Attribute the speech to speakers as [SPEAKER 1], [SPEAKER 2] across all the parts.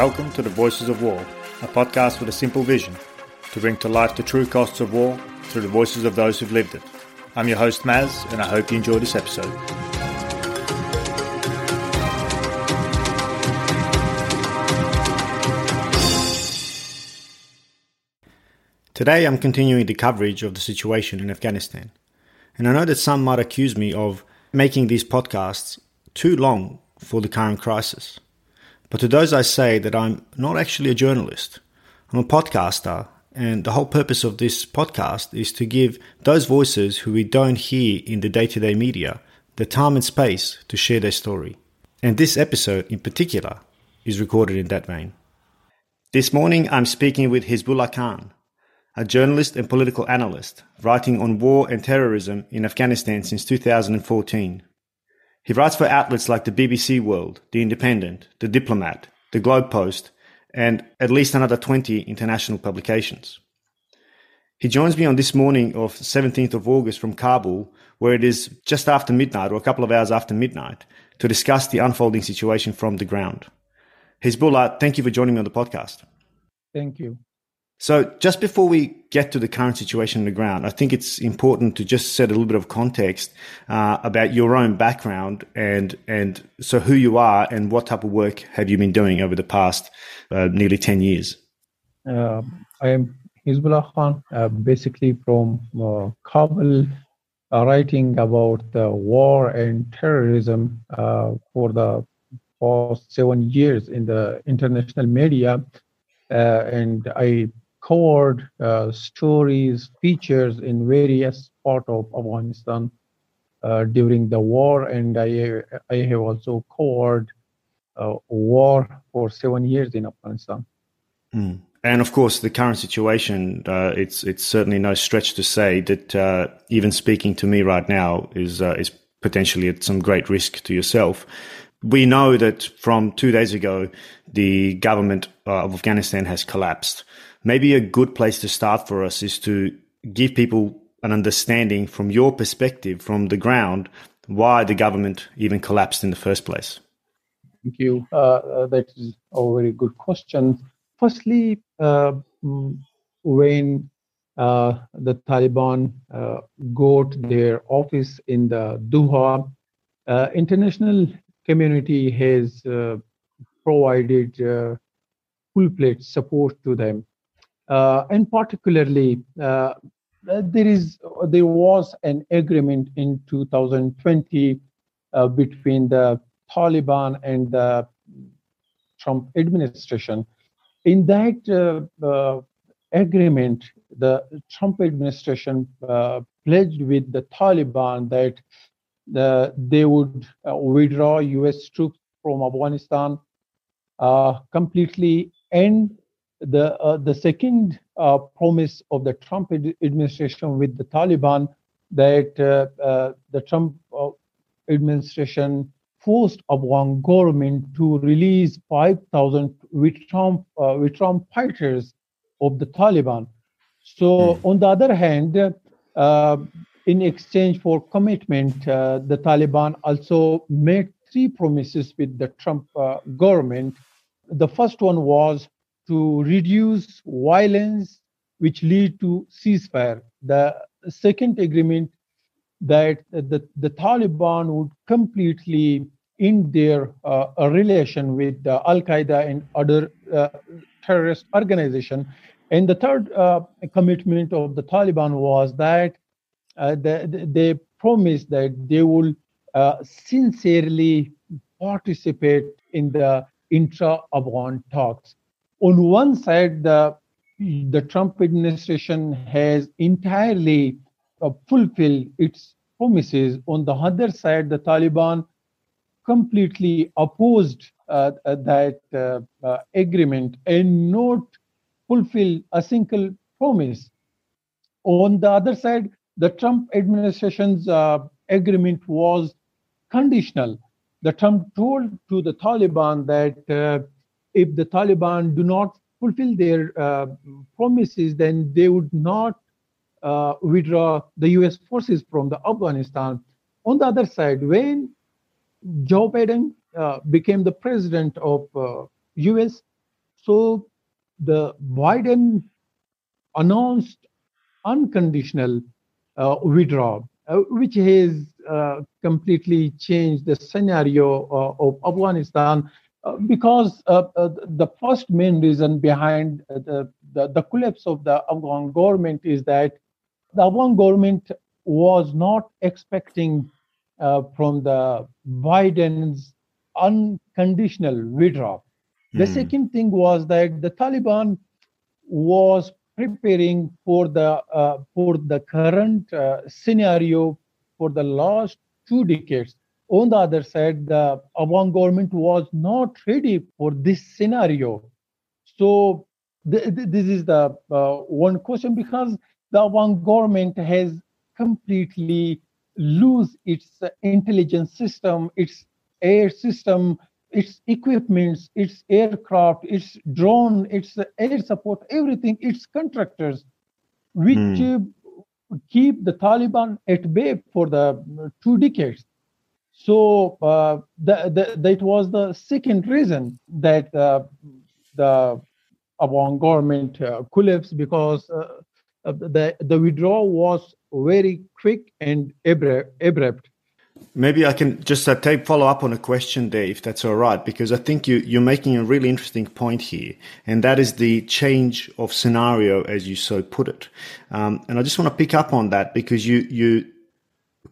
[SPEAKER 1] Welcome to the Voices of War, a podcast with a simple vision to bring to life the true costs of war through the voices of those who've lived it. I'm your host, Maz, and I hope you enjoy this episode. Today, I'm continuing the coverage of the situation in Afghanistan. And I know that some might accuse me of making these podcasts too long for the current crisis. But to those, I say that I'm not actually a journalist. I'm a podcaster, and the whole purpose of this podcast is to give those voices who we don't hear in the day to day media the time and space to share their story. And this episode in particular is recorded in that vein. This morning, I'm speaking with Hizbullah Khan, a journalist and political analyst writing on war and terrorism in Afghanistan since 2014. He writes for outlets like the BBC World, The Independent, The Diplomat, The Globe Post, and at least another 20 international publications. He joins me on this morning of 17th of August from Kabul, where it is just after midnight or a couple of hours after midnight, to discuss the unfolding situation from the ground. Hizbullah, thank you for joining me on the podcast.
[SPEAKER 2] Thank you.
[SPEAKER 1] So, just before we get to the current situation on the ground, I think it's important to just set a little bit of context uh, about your own background and and so who you are and what type of work have you been doing over the past uh, nearly ten years.
[SPEAKER 2] Uh, I am Hizbullah Khan, uh, basically from uh, Kabul, uh, writing about the war and terrorism for the past seven years in the international media. and I covered uh, stories, features in various parts of Afghanistan uh, during the war, and I I have also covered uh, war for seven years in Afghanistan.
[SPEAKER 1] Mm. And of course, the current situation, uh, it's it's certainly no stretch to say that uh, even speaking to me right now is uh, is potentially at some great risk to yourself. We know that from two days ago, the government of Afghanistan has collapsed maybe a good place to start for us is to give people an understanding from your perspective, from the ground, why the government even collapsed in the first place.
[SPEAKER 2] Thank you. Uh, uh that is a very good question. Firstly, uh, mm, when uh, the Taliban uh, got their office in the Doha, uh, international community has provided full-fledged support to them and particularly uh, there is there was an agreement in 2020 uh, between the Taliban and the Trump administration. In that uh, uh, agreement, the Trump administration uh, pledged with the Taliban that the, they would withdraw U.S. troops from Afghanistan completely end the uh, the second uh, promise of the Trump ad- administration with the Taliban that uh, uh the Trump uh, administration forced Afghan government to release 5,000 withdrawn, uh, withdrawn fighters of the Taliban. So mm. on the other hand, in exchange for commitment, the Taliban also made three promises with the Trump government. The first one was to reduce violence which lead to ceasefire. The second agreement that the, the Taliban would completely end their uh, relation with uh, Al Qaeda and other uh, terrorist organizations. And the third uh, commitment of the Taliban was that uh, they, they promised that they will uh, sincerely participate in the intra Afghan talks on one side, the the Trump administration has entirely uh, fulfilled its promises. On the other side, the Taliban completely opposed uh, uh that uh, uh, agreement and not fulfill a single promise. On the other side, the Trump administration's uh, agreement was conditional. The Trump told to the Taliban that if the Taliban do not fulfill their uh, promises, then they would not uh, withdraw the US forces from the Afghanistan. On the other side, when Joe Biden uh, became the president of US, So the Biden announced unconditional uh, withdrawal, uh, which has uh, completely changed the scenario uh, of Afghanistan. Uh, because uh, the first main reason behind the, the, the collapse of the Afghan government is that the Afghan government was not expecting from the Biden's unconditional withdrawal. The mm. second thing was that the Taliban was preparing for the uh, for the current uh, scenario for the last two decades. On the other side, the Afghan government was not ready for this scenario. So th- th- this is the uh, one question because the Afghan government has completely lose its intelligence system, its air system, its equipments, its aircraft, its drone, its air support, everything, its contractors, which mm. keep the Taliban at bay for the two decades. So uh, the, the, that was the second reason that uh, the Afghan government uh, collapsed because uh, the, the withdrawal was very quick and abrupt.
[SPEAKER 1] Maybe I can just uh, take follow up on a question there, if that's all right, because I think you, you're making a really interesting point here, and that is the change of scenario, as you so put it. Um, and I just want to pick up on that because you you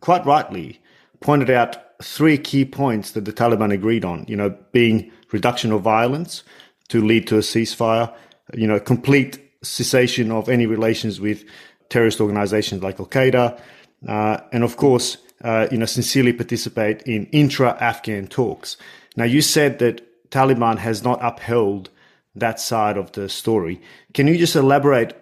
[SPEAKER 1] quite rightly pointed out three key points that the Taliban agreed on. You know, being reduction of violence to lead to a ceasefire, you know, complete cessation of any relations with terrorist organizations like Al Qaeda, uh, and of course uh, you know, sincerely participate in intra-Afghan talks. Now, you said that Taliban has not upheld that side of the story. Can you just elaborate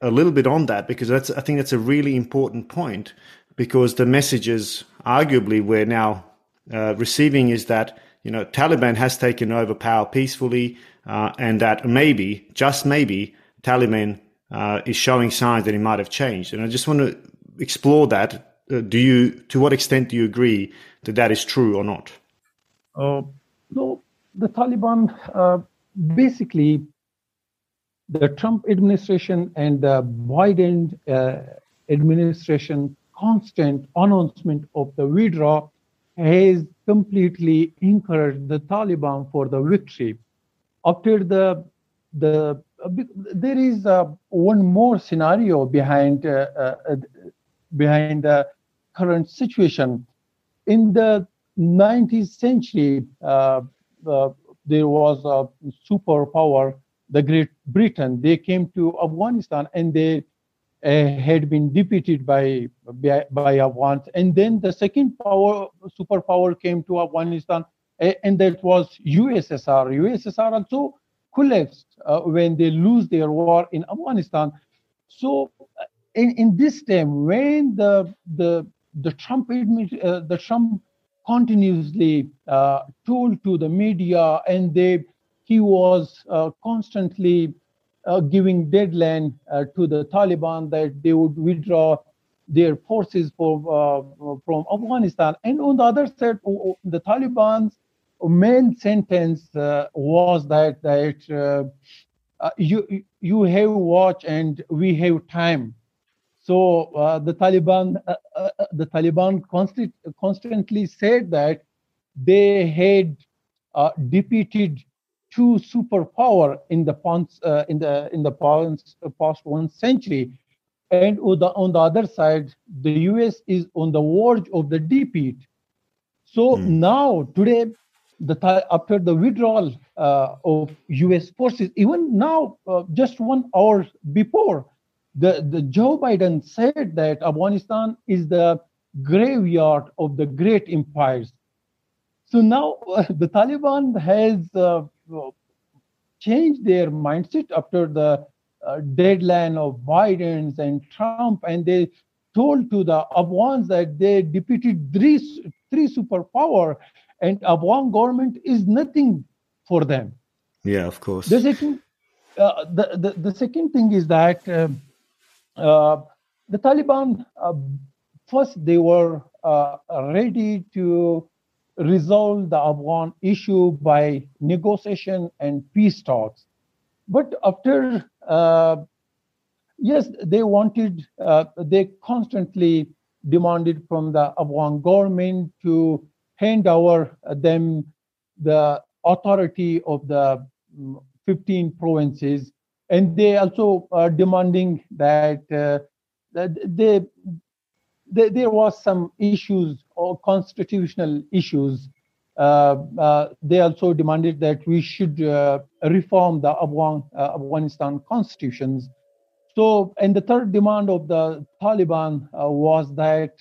[SPEAKER 1] a little bit on that? Because that's, I think that's a really important point. Because the messages, arguably, we're now uh, receiving is that you know Taliban has taken over power peacefully, uh, and that maybe, just maybe, Taliban uh, is showing signs that it might have changed. And I just want to explore that uh, do you to what extent do you agree that that is true or not
[SPEAKER 2] uh, no the taliban uh, basically the trump administration and the biden uh, administration constant announcement of the withdrawal has completely encouraged the taliban for the victory after the the there is uh, one more scenario behind uh, uh, behind the current situation. In the 19th century, uh, uh, there was a superpower, the Great Britain. They came to Afghanistan and they had been defeated by, by, by Afghans. And then the second power superpower came to Afghanistan, and that was USSR. USSR also collapsed uh, when they lose their war in Afghanistan. So in, in this time, when the the the Trump uh, the Trump continuously uh, told to the media, and they he was uh, constantly uh, giving deadline uh, to the Taliban that they would withdraw their forces for, uh, from Afghanistan. And on the other side, the Taliban's main sentence was that that you you have watch and we have time so uh, the Taliban, uh, uh, uh, the Taliban constant, constantly said that they had uh, defeated two superpower in the past, uh, in the in the past, past one century, and on the, on the other side, the U.S. is on the verge of the defeat. So mm. now today, the after the withdrawal of U.S. forces, even now, just one hour before the, the Joe Biden said that Afghanistan is the graveyard of the great empires. So now uh, the Taliban has uh, changed their mindset after the uh, deadline of Biden's and Trump, and they told to the Afghans that they defeated three, three superpower, and Afghan government is nothing for them.
[SPEAKER 1] Yeah, of course.
[SPEAKER 2] The second, uh, the, the, the second thing is that um, uh, the Taliban, uh, first, they were uh, ready to resolve the Afghan issue by negotiation and peace talks. but after yes, they wanted, they constantly demanded from the Afghan government to hand over them the authority of the mm, 15 provinces and they also are demanding that, uh, that they, they, there was some issues or constitutional issues uh, uh, they also demanded that we should uh, reform the Afghan, uh, afghanistan constitutions. So and the third demand of the taliban uh, was that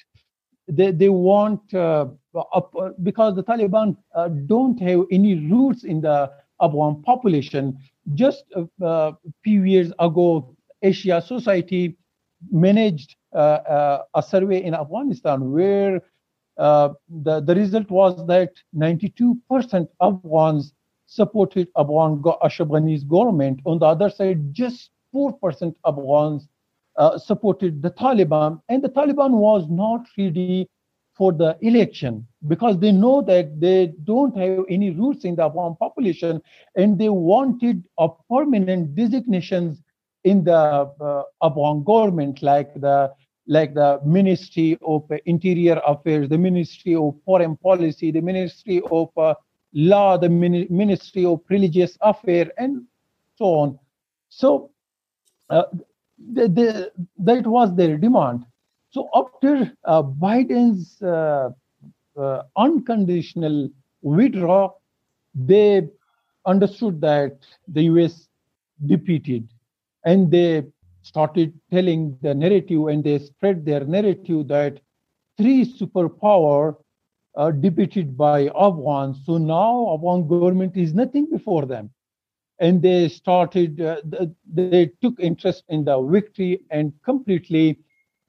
[SPEAKER 2] they, they want up, because the taliban don't have any roots in the afghan population. Just a, few years ago, Asia Society managed uh, uh, a survey in Afghanistan where uh, the, the result was that 92% of Afghans supported Afghan Ashraf Ghani's government. On the other side, just 4% Afghans uh, supported the Taliban, and the Taliban was not ready for the election because they know that they don't have any roots in the Afghan population and they wanted a permanent designations in the uh, Afghan government like the like the Ministry of Interior Affairs, the Ministry of Foreign Policy, the Ministry of uh, Law, the Ministry of Religious Affairs, and so on. So uh, the, the, that was their demand. So after uh, Biden's uh, uh, unconditional withdrawal, they understood that the US defeated and they started telling the narrative and they spread their narrative that three superpower are defeated by Afghans. So now Afghan government is nothing before them. And they started, uh, they took interest in the victory and completely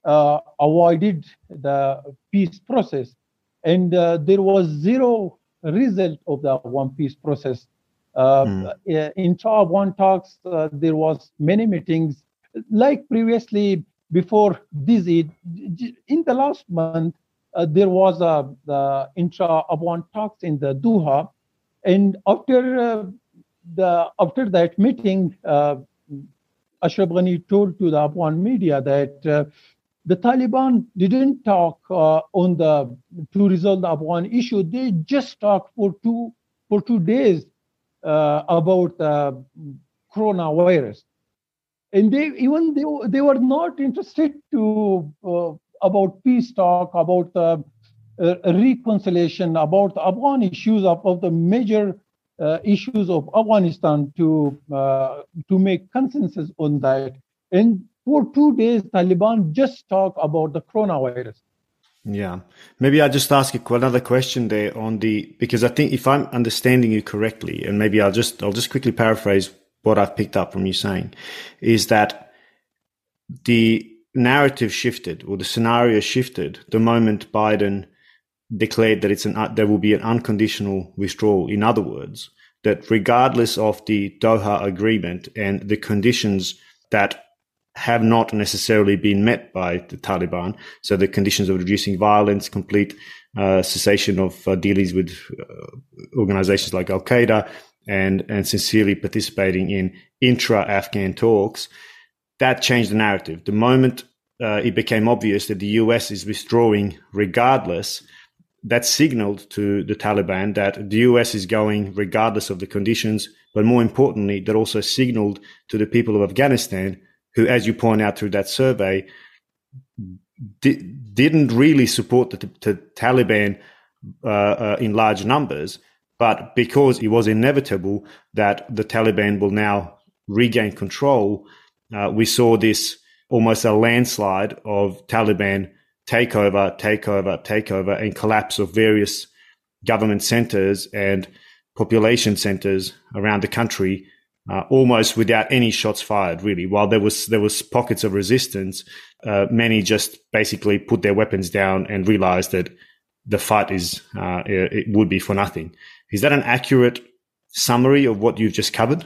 [SPEAKER 2] uh, avoided the peace process. And uh, there was zero result of the one peace process. Mm. In One talks, there was many meetings, like previously before this. In the last month, uh, there was a the intra Afghan talks in the Doha, and after uh, the after that meeting, uh, Ashraf Ghani told to the Afghan media that the Taliban didn't talk uh, on the to resolve the Afghan issue. They just talked for two for two days uh, about uh, coronavirus, and they even they, they were not interested to uh, about peace talk, about uh, reconciliation, about Afghan issues, about the major uh, issues of Afghanistan to to make consensus on that. And for two days, Taliban just talk about the coronavirus.
[SPEAKER 1] Yeah, maybe I'll just ask another question there on the because I think if I'm understanding you correctly, and maybe I'll just I'll just quickly paraphrase what I've picked up from you saying, is that the narrative shifted or the scenario shifted the moment Biden declared that it's an there will be an unconditional withdrawal. In other words, that regardless of the Doha agreement and the conditions that have not necessarily been met by the Taliban. So the conditions of reducing violence, complete uh, cessation of uh, dealings with uh, organizations like Al Qaeda, and and sincerely participating in intra-Afghan talks, that changed the narrative. The moment uh, it became obvious that the US is withdrawing, regardless. That signaled to the Taliban that the US is going regardless of the conditions, but more importantly, that also signaled to the people of Afghanistan who, as you point out through that survey, di- didn't really support the, the Taliban uh, uh, in large numbers, but because it was inevitable that the Taliban will now regain control, uh, we saw this almost a landslide of Taliban takeover, takeover, takeover, and collapse of various government centers and population centers around the country uh, almost without any shots fired. Really, while there was there was pockets of resistance, uh, many just basically put their weapons down and realized that the fight is uh, it would be for nothing. Is that an accurate summary of what you've just covered?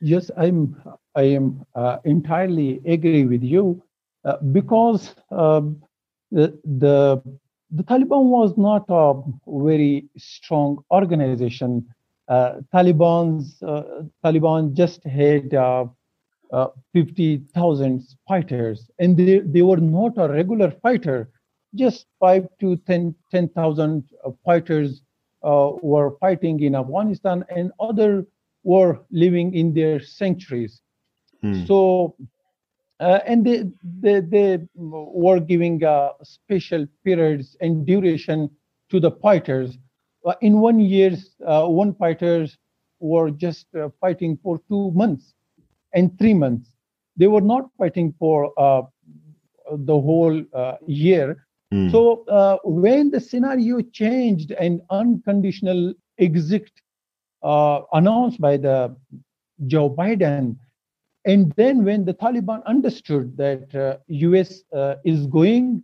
[SPEAKER 2] Yes, I'm. I am uh, entirely agree with you uh, because um, the, the the Taliban was not a very strong organization uh, Taliban's uh, Taliban just had uh, 50,000 fighters, and they, they were not a regular fighter. Just five to 10 10,000 fighters were fighting in Afghanistan, and other were living in their sanctuaries. Hmm. So uh, and they, they, they were giving uh, special periods and duration to the fighters. Uh, in one year, uh, one fighters were just uh, fighting for two months and three months. They were not fighting for uh, the whole year. Mm. So when the scenario changed and unconditional exit announced by the Joe Biden, and then when the Taliban understood that uh, US uh, is going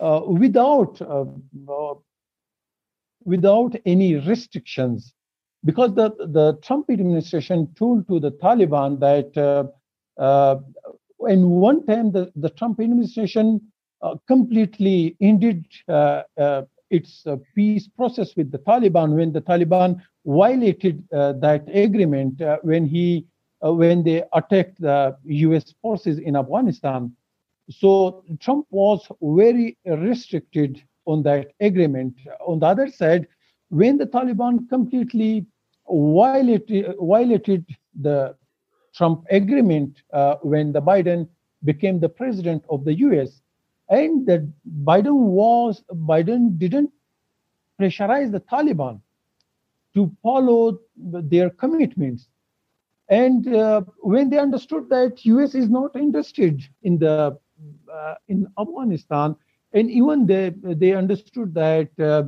[SPEAKER 2] uh, without uh, uh, without any restrictions, because the, the Trump administration told to the Taliban that uh, in one time the, the Trump administration Uh, completely ended uh, uh, its peace process with the Taliban when the Taliban violated that agreement when he uh, when they attacked the US forces in Afghanistan. So Trump was very restricted on that agreement. On the other side, when the Taliban completely violated, violated the Trump agreement uh, when the Biden became the president of the US, and that Biden was Biden didn't pressurize the Taliban to follow their commitments. And uh, when they understood that US is not interested in the uh, in Afghanistan, and even they they understood that uh,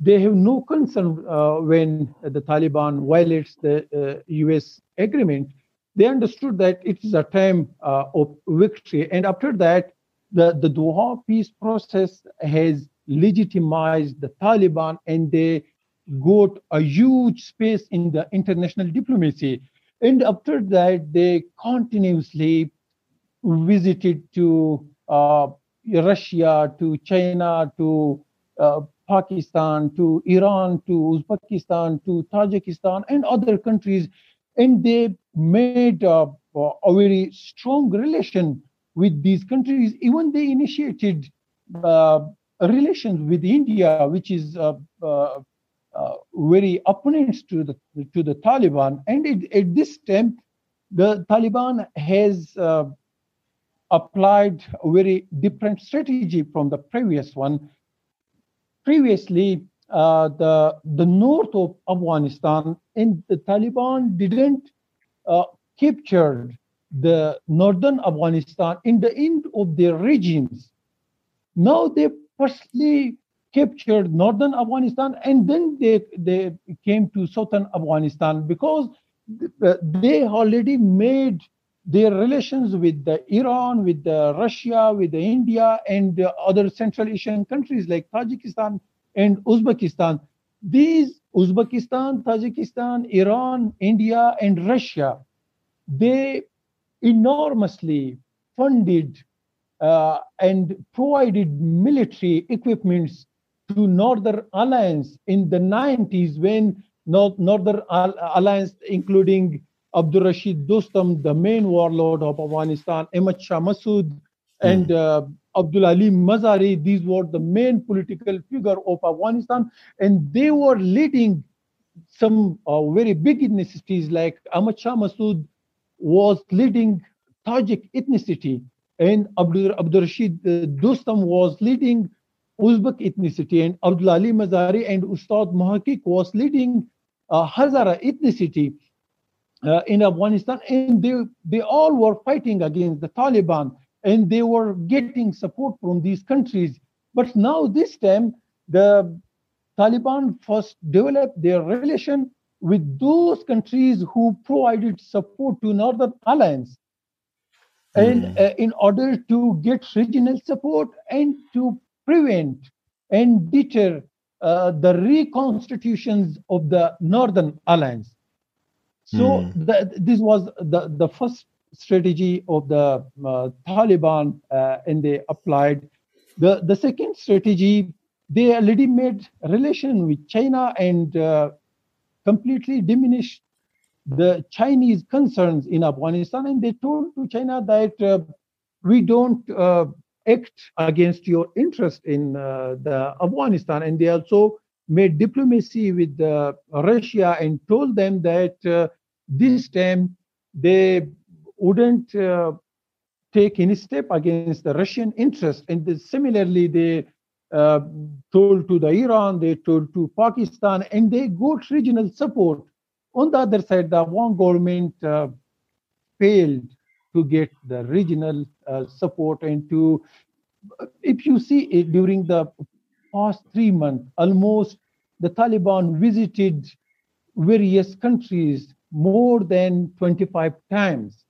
[SPEAKER 2] they have no concern uh, when the Taliban violates the US uh, agreement. They understood that it is a time uh, of victory, and after that, the the Doha peace process has legitimized the Taliban, and they got a huge space in the international diplomacy and after that, they continuously visited to uh, Russia, to China, to uh, Pakistan, to Iran, to Uzbekistan, to Tajikistan, and other countries. And they made a very strong relation with these countries. Even they initiated uh, relations with India, which is uh, uh, uh, very opponents to the to the Taliban, and it, at this time, the Taliban has uh, applied a very different strategy from the previous one. Previously, uh, the the north of Afghanistan and the Taliban didn't uh, capture the northern Afghanistan in the end of their regimes. Now they firstly captured northern Afghanistan and then they, they came to southern Afghanistan because they already made their relations with the Iran, with the Russia, with the India, and other Central Asian countries like Tajikistan and Uzbekistan. These Uzbekistan, Tajikistan, Iran, India, and Russia, they enormously funded uh, and provided military equipments to Northern Alliance in the 90s when Northern Alliance, including Abdul Rashid Dostum, the main warlord of Afghanistan, Ahmad Shah Massoud, mm. and uh, Abdul Ali Mazari, these were the main political figure of Afghanistan, and they were leading some uh, very big initiatives like Ahmad Shah Massoud was leading Tajik ethnicity, and Abdul, Abdul Rashid uh, Dostum was leading Uzbek ethnicity, and Abdul Ali Mazari and Ustad Muhaqiq was leading uh, Hazara ethnicity uh, in Afghanistan, and they, they all were fighting against the Taliban, and they were getting support from these countries. But now, this time, the Taliban first developed their relation with those countries who provided support to Northern Alliance. And mm. uh, in order to get regional support and to prevent and deter uh, the reconstitutions of the Northern Alliance. So mm. the, this was the, the first strategy of the uh, Taliban, uh, and they applied. The, the second strategy, they already made relation with China and uh, completely diminished the Chinese concerns in Afghanistan, and they told to China that uh, we don't uh, act against your interest in uh, the Afghanistan, and they also made diplomacy with uh, Russia and told them that uh, this time they wouldn't uh, take any step against the Russian interest, and similarly they. Told to the Iran, they told to Pakistan, and they got regional support on the other side, the Afghan government uh, failed to get the regional uh, support and to, if you see it during the past three months, almost the Taliban visited various countries more than 25 times.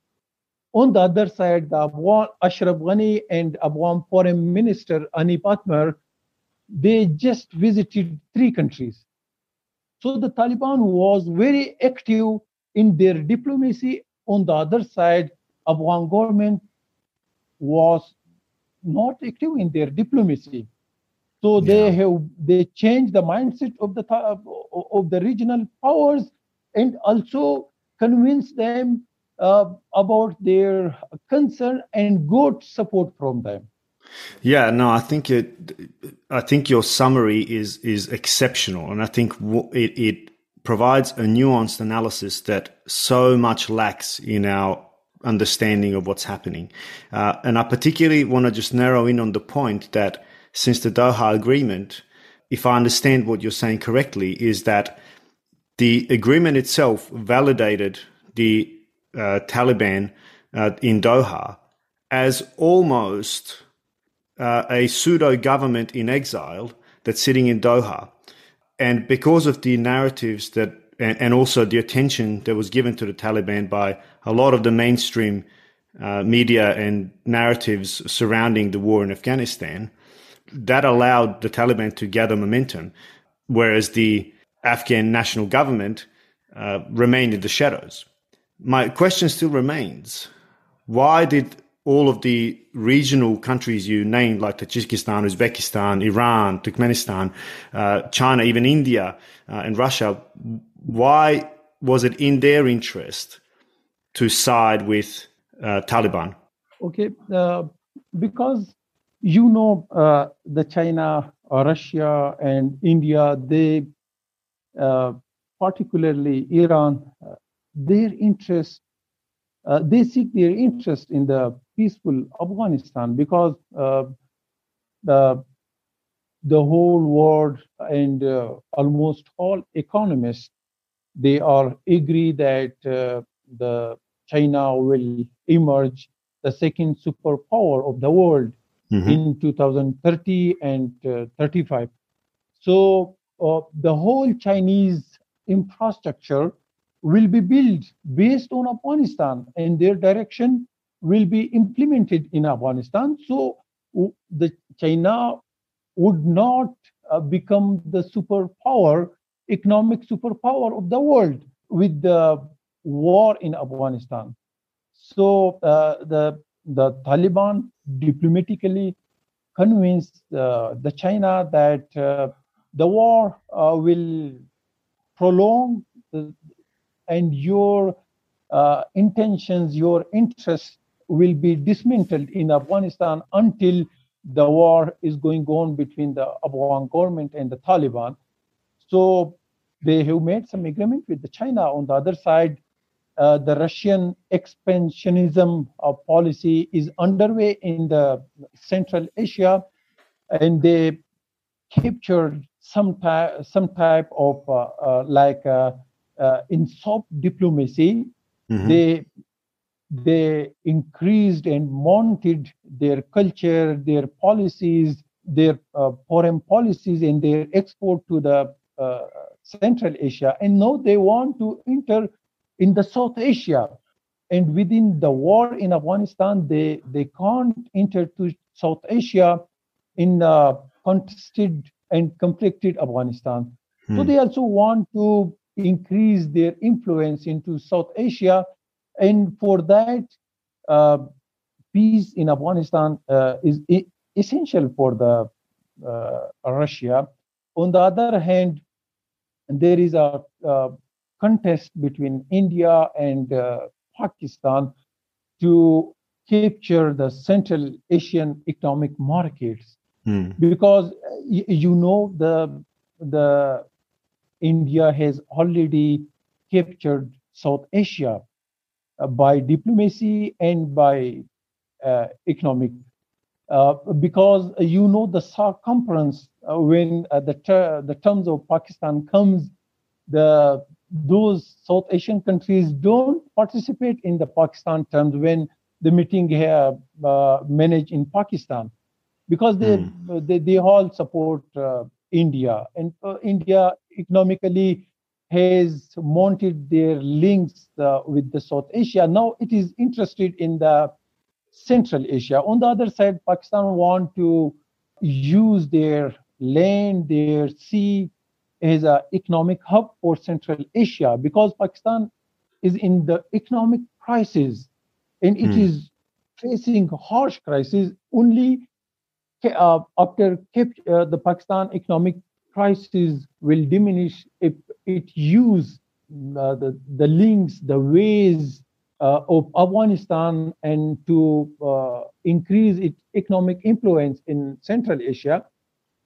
[SPEAKER 2] On the other side, the Ashraf Ghani and Afghan Foreign Minister Hanif Atmar, they just visited three countries. So the Taliban was very active in their diplomacy. On the other side, Afghan government was not active in their diplomacy. So yeah. they have they changed the mindset of the of the regional powers and also convinced them uh, about their concern and got support from them.
[SPEAKER 1] Yeah, no, I think it. I think your summary is is exceptional, and I think it it provides a nuanced analysis that so much lacks in our understanding of what's happening. Uh, and I particularly want to just narrow in on the point that since the Doha Agreement, if I understand what you're saying correctly, is that the agreement itself validated the uh, Taliban uh, in Doha as almost uh, a pseudo government in exile that's sitting in Doha. And because of the narratives that, and, and, also the attention that was given to the Taliban by a lot of the mainstream uh, media and narratives surrounding the war in Afghanistan, that allowed the Taliban to gather momentum, whereas the Afghan national government uh, remained in the shadows. My question still remains why did all of the regional countries you named, like Tajikistan, Uzbekistan, Iran, Turkmenistan, uh, China, even India uh, and Russia, why was it in their interest to side with uh, Taliban?
[SPEAKER 2] Okay, uh, because you know uh, the China, uh, Russia, and India, they particularly Iran, their interest uh, they seek their interest in the peaceful Afghanistan because uh, the the whole world and uh, almost all economists they are agree that uh, the China will emerge the second superpower of the world mm-hmm. in 2030 and uh, 35. So uh, the whole Chinese infrastructure will be built based on Afghanistan and their direction will be implemented in Afghanistan. So the China would not uh, become the superpower, economic superpower of the world with the war in Afghanistan. So uh, the the Taliban diplomatically convinced uh, the China that uh, the war uh, will prolong the, and your uh, intentions, your interests will be dismantled in Afghanistan until the war is going on between the Afghan government and the Taliban. So they have made some agreement with the China. On the other side, uh, the Russian expansionism uh, policy is underway in the Central Asia, and they captured some type some type of uh, uh like uh, in soft diplomacy, mm-hmm. they they increased and mounted their culture, their policies, their uh, foreign policies, and their export to the uh, Central Asia. And now they want to enter in the South Asia. And within the war in Afghanistan, they, they can't enter to South Asia in uh, contested and conflicted Afghanistan. Hmm. So they also want to increase their influence into South Asia. And for that, uh, peace in Afghanistan uh, is I- essential for the uh, Russia. On the other hand, there is a uh, contest between India and uh, Pakistan to capture the Central Asian economic markets
[SPEAKER 1] Hmm.
[SPEAKER 2] because you know the the India has already captured South Asia uh, by diplomacy and by uh, economic. Uh, because you know the circumference uh, when uh, the ter- the terms of Pakistan comes, the those South Asian countries don't participate in the Pakistan terms when the meeting here uh, managed in Pakistan because they they, they all support uh, India and uh, India economically has mounted their links uh, with the South Asia. Now it is interested in the Central Asia. On the other side, Pakistan want to use their land, their sea as an economic hub for Central Asia because Pakistan is in the economic crisis and it
[SPEAKER 1] Hmm.
[SPEAKER 2] is facing harsh crisis only uh, after uh, the Pakistan economic crisis will diminish if it use uh, the, the links, the ways uh, of Afghanistan and to uh, increase its economic influence in Central Asia.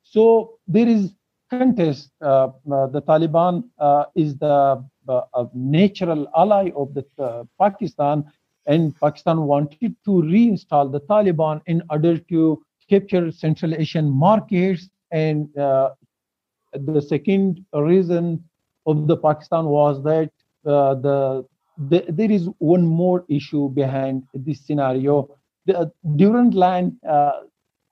[SPEAKER 2] So there is contest. Uh, uh, the Taliban uh, is the natural ally of the Pakistan, and Pakistan wanted to reinstall the Taliban in order to capture Central Asian markets. And the second reason of the Pakistan was that uh, the, the there is one more issue behind this scenario. The Durand Line uh,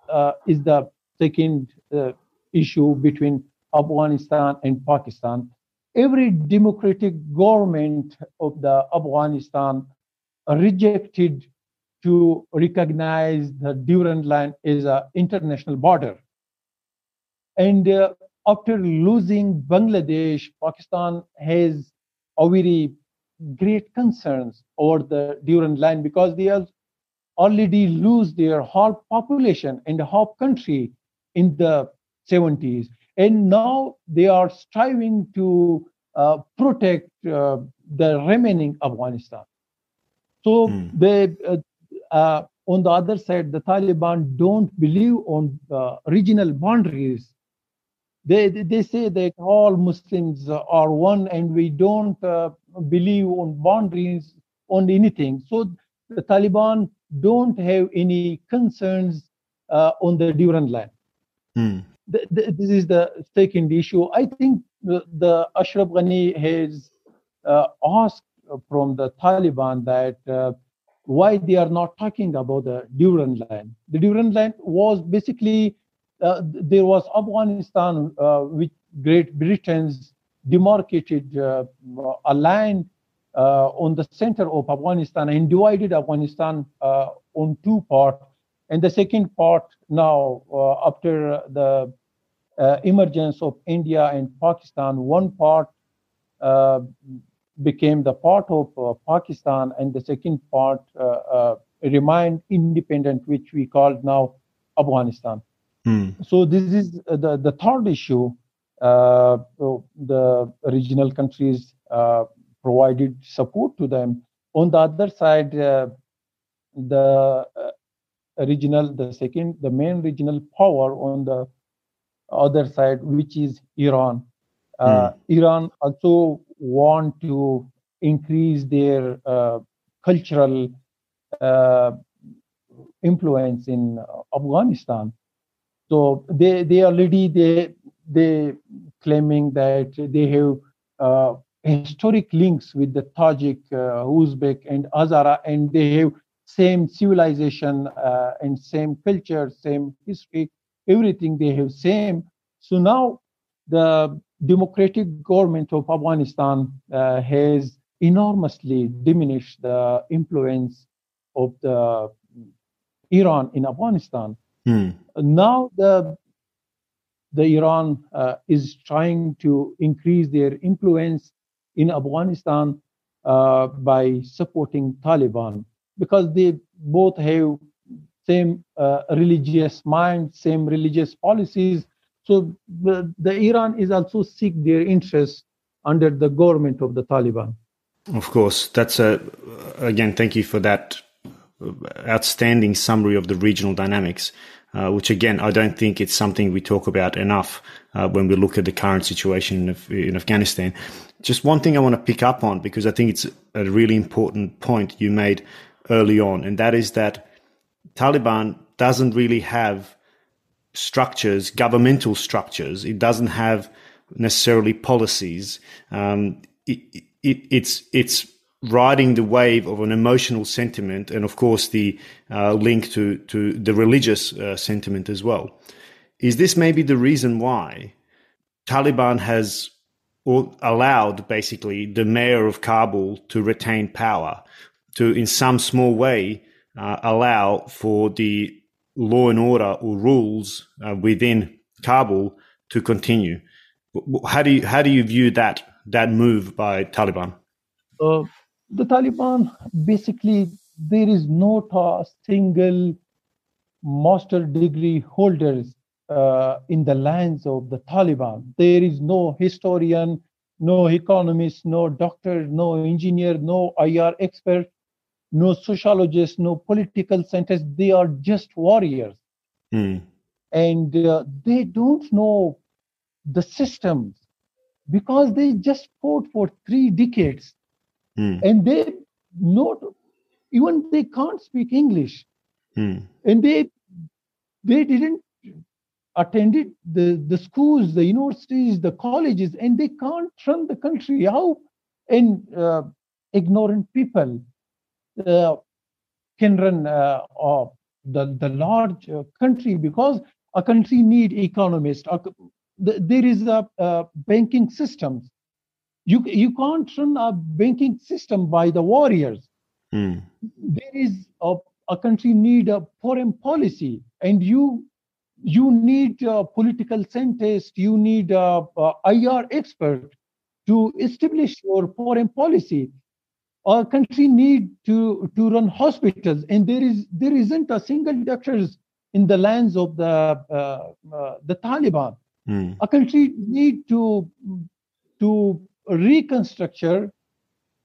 [SPEAKER 2] uh, is the second uh, issue between Afghanistan and Pakistan. Every democratic government of the Afghanistan rejected to recognize the Durand Line as an international border. And uh, after losing Bangladesh, Pakistan has a very great concerns over the Durand Line because they have already lose their whole population and the whole country in the 70s. And now they are striving to uh, protect uh, the remaining Afghanistan. So
[SPEAKER 1] Hmm.
[SPEAKER 2] they, uh, uh, on the other side, the Taliban don't believe on uh, regional boundaries. They, they say that all Muslims are one, and we don't uh, believe on boundaries on anything. So the Taliban don't have any concerns uh, on the Durand Line.
[SPEAKER 1] Hmm.
[SPEAKER 2] Th- th- this is the second issue. I think the, the Ashraf Ghani has uh, asked from the Taliban that uh, why they are not talking about the Durand Line. The Durand Line was basically uh, there was Afghanistan uh, with Great Britain's demarcated uh, a line uh, on the center of Afghanistan and divided Afghanistan uh, on two parts. And the second part now, after the emergence of India and Pakistan, one part became the part of Pakistan, and the second part remained independent, which we call now Afghanistan.
[SPEAKER 1] Hmm.
[SPEAKER 2] So this is the the third issue. Uh, the regional countries uh, provided support to them. On the other side, uh, the uh, regional, the second, the main regional power on the other side, which is Iran. Uh, Iran also want to increase their uh, cultural uh, influence in Afghanistan. So they they already they they claiming that they have uh, historic links with the Tajik, uh, Uzbek, and Hazara, and they have same civilization uh, and same culture, same history, everything they have same. So now the democratic government of Afghanistan uh, has enormously diminished the influence of the Iran in Afghanistan.
[SPEAKER 1] Hmm.
[SPEAKER 2] Now the the Iran uh, is trying to increase their influence in Afghanistan uh, by supporting Taliban because they both have same uh, religious mind, same religious policies. So the, the Iran is also seek their interests under the government of the Taliban.
[SPEAKER 1] Of course, that's a again. Thank you for that outstanding summary of the regional dynamics. Uh, which again, I don't think it's something we talk about enough uh, when we look at the current situation in, in, Afghanistan. Just one thing I want to pick up on because I think it's a really important point you made early on, and that is that Taliban doesn't really have structures, governmental structures. It doesn't have necessarily policies. Um, it, it, it's it's riding the wave of an emotional sentiment, and of course the uh, link to to the religious uh, sentiment as well. Is this maybe the reason why Taliban has allowed basically the mayor of Kabul to retain power, to in some small way uh, allow for the law and order or rules uh, within Kabul to continue? How do you how do you view that that move by Taliban?
[SPEAKER 2] Uh, the Taliban basically there is not a single master degree holders uh, in the lands of the Taliban. There is no historian, no economist, no doctor, no engineer, no IR expert, no sociologist, no political scientist. They are just warriors. Mm. And uh, they don't know the systems because they just fought for three decades mm. and they not even they can't speak english mm. and they they didn't attended the the schools the universities the colleges and they can't run the country how and uh, ignorant people uh, can run uh, the the large uh, country because a country need economists there is a, a banking systems you you can't run a banking system by the warriors. Mm. There is a, a country need a foreign policy, and you you need a political scientist, you need a, a IR expert to establish your foreign policy. Our country need to to run hospitals, and there is there isn't a single doctors in the lands of the uh, uh, the Taliban. Mm. A country need to to reconstructure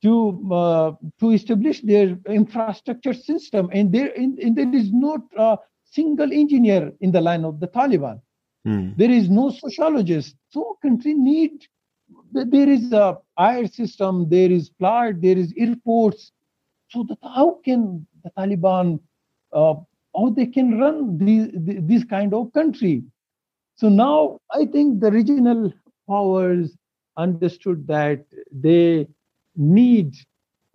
[SPEAKER 2] to uh, to establish their infrastructure system, and there and, and there is no a single engineer in the line of the Taliban. Mm. There is no sociologist. So country need there is a air system, there is flight, there is airports. So that how can the Taliban uh, how they can run these this kind of country? So now I think the regional powers understood that they need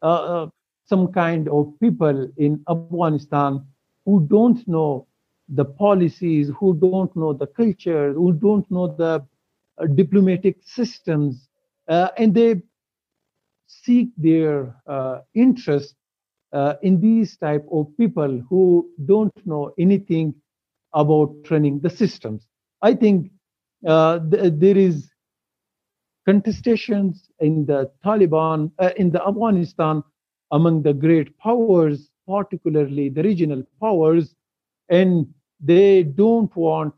[SPEAKER 2] uh, uh, some kind of people in Afghanistan who don't know the policies, who don't know the culture, who don't know the uh, diplomatic systems, uh, and they seek their uh, interest uh, in these type of people who don't know anything about training the systems. I think th- there is contestations in the Taliban, uh, in the Afghanistan among the great powers, particularly the regional powers, and they don't want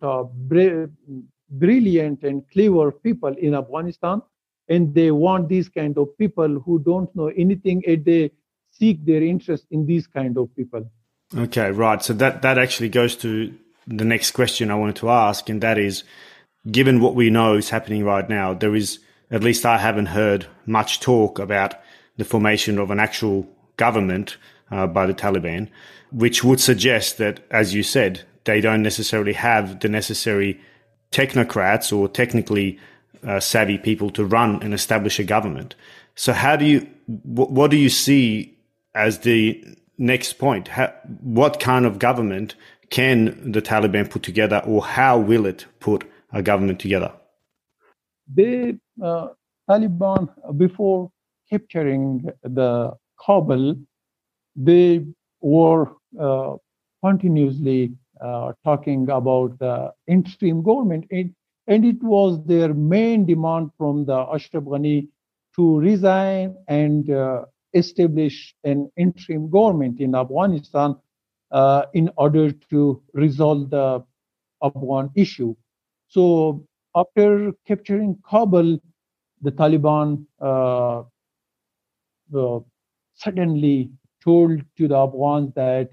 [SPEAKER 2] brilliant and clever people in Afghanistan, and they want these kind of people who don't know anything, and they seek their interest in these kind of people.
[SPEAKER 1] Okay, right. So that that actually goes to the next question I wanted to ask, and that is, given what we know is happening right now, there is at least I haven't heard much talk about the formation of an actual government uh, by the Taliban, which would suggest that, as you said, they don't necessarily have the necessary technocrats or technically uh, savvy people to run and establish a government. So, how do you, wh- what do you see as the next point? How, what kind of government can the Taliban put together, or how will it put a government together?
[SPEAKER 2] They uh, Taliban before capturing the Kabul, they were uh, continuously uh, talking about the interim government, and, and it was their main demand from the Ashraf Ghani to resign and uh, establish an interim government in Afghanistan uh, in order to resolve the Afghan issue. So after capturing Kabul, the Taliban uh, suddenly told to the Afghans that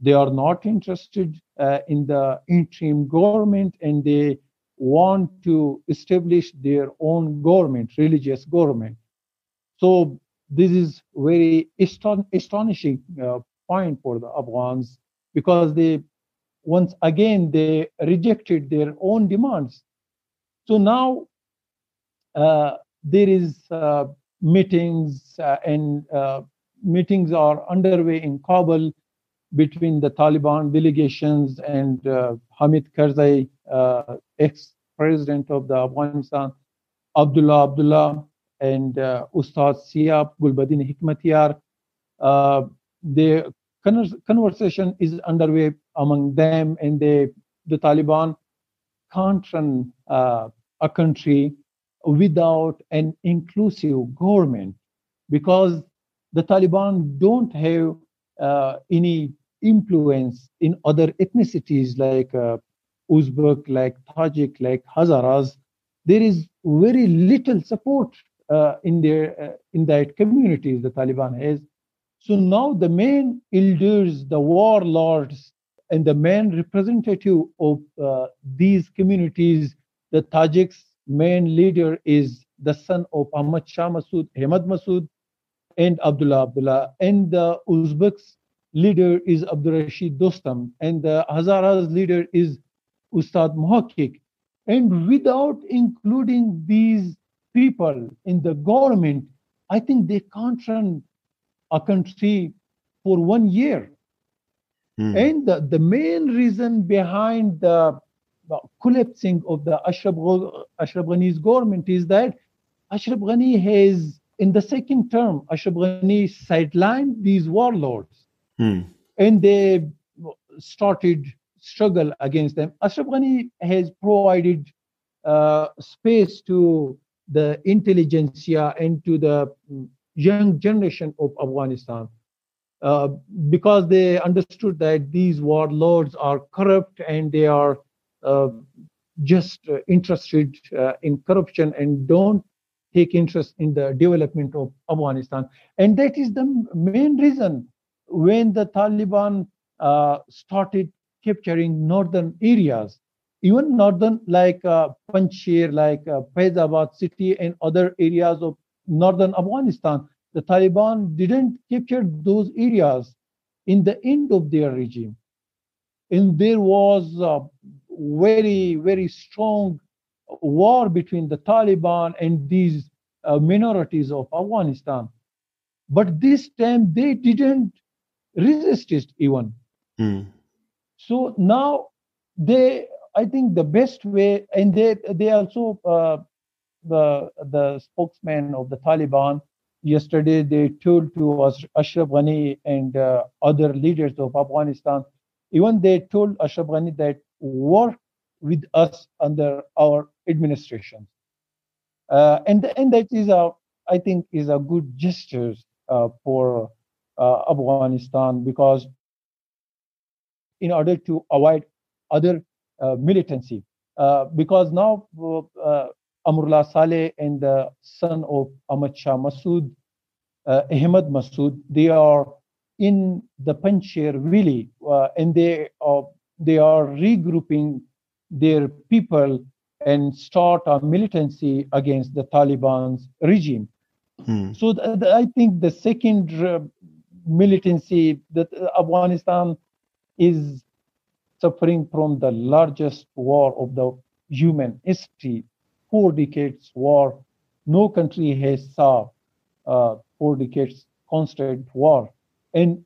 [SPEAKER 2] they are not interested uh, in the interim government and they want to establish their own government, religious government. So this is very aston- astonishing uh, point for the Afghans because they once again they rejected their own demands. So now uh, there is uh, meetings uh, and meetings are underway in Kabul between the Taliban delegations and Hamid Karzai, ex-president of the Afghanistan, Abdullah Abdullah, and uh, Ustad Sayyaf Gulbuddin Hekmatyar. Uh, the conversation is underway among them, and they, the Taliban can't run uh, a country without an inclusive government because the Taliban don't have uh, any influence in other ethnicities like uh, Uzbek, like Tajik, like Hazaras. There is very little support uh, in their uh, in that communities the Taliban has. So now the main elders, the warlords, and the main representative of uh, these communities, the Tajiks' main leader is the son of Ahmad Shah Massoud, Ahmad Massoud, and Abdullah Abdullah. And the Uzbeks leader is Abdul Rashid Dostum, and the Hazaras leader is Ustad Muhakkik. And without including these people in the government, I think they can't run a country for one year. Mm. And the, the main reason behind the collapsing of the Ashraf, Ashraf Ghani's government is that Ashraf Ghani has, in the second term, Ashraf Ghani sidelined these warlords Hmm. And they started struggle against them. Ashraf Ghani has provided uh, space to the intelligentsia and to the young generation of Afghanistan uh, because they understood that these warlords are corrupt and they are just uh, interested uh, in corruption and don't take interest in the development of Afghanistan. And that is the main reason when the Taliban uh, started capturing northern areas, even northern like uh, Panjshir, like uh, Faizabad city and other areas of northern Afghanistan, the Taliban didn't capture those areas in the end of their regime. And there was a very, very strong war between the Taliban and these uh, minorities of Afghanistan. But this time they didn't resisted even. Mm. So now they, I think the best way, and they they also uh, the the spokesman of the Taliban yesterday they told to us Ashraf Ghani and uh, other leaders of Afghanistan, even they told Ashraf Ghani that work with us under our administration. Uh, and and that is a I think is a good gesture uh, for uh, Afghanistan because in order to avoid other uh, militancy. Uh, because now Amrullah Saleh and the son of Ahmad Shah Massoud, Ahmad Massoud, they are in the Panjshir valley and they are, they are regrouping their people and start a militancy against the Taliban's regime. Hmm. So th- th- I think the second militancy that Afghanistan is suffering from the largest war of the human history, four decades war. No country has saw uh, four decades constant war, and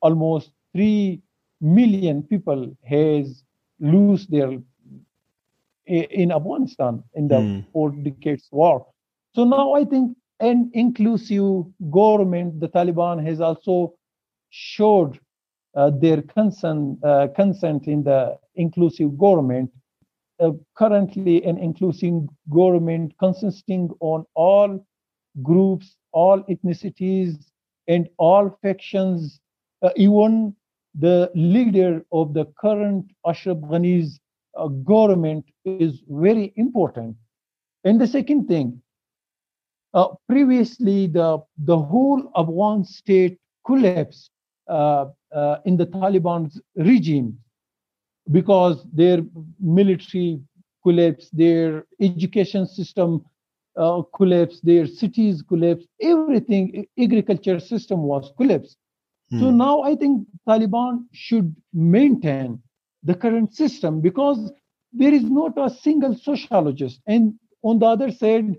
[SPEAKER 2] almost three million people has lose their in Afghanistan in the mm. four decades war. So now I think an inclusive government, the Taliban has also showed uh, their consent, uh, consent in the inclusive government. Uh, currently, an inclusive government consisting on all groups, all ethnicities, and all factions. Uh, even the leader of the current Ashraf Ghani's uh, government is very important. And the second thing, Uh, previously, the, the whole Afghan state collapsed uh, uh, in the Taliban's regime because their military collapsed, their education system uh, collapsed, their cities collapsed, everything, agriculture system was collapsed. Mm. So hmm. now I think Taliban should maintain the current system because there is not a single sociologist. And on the other side,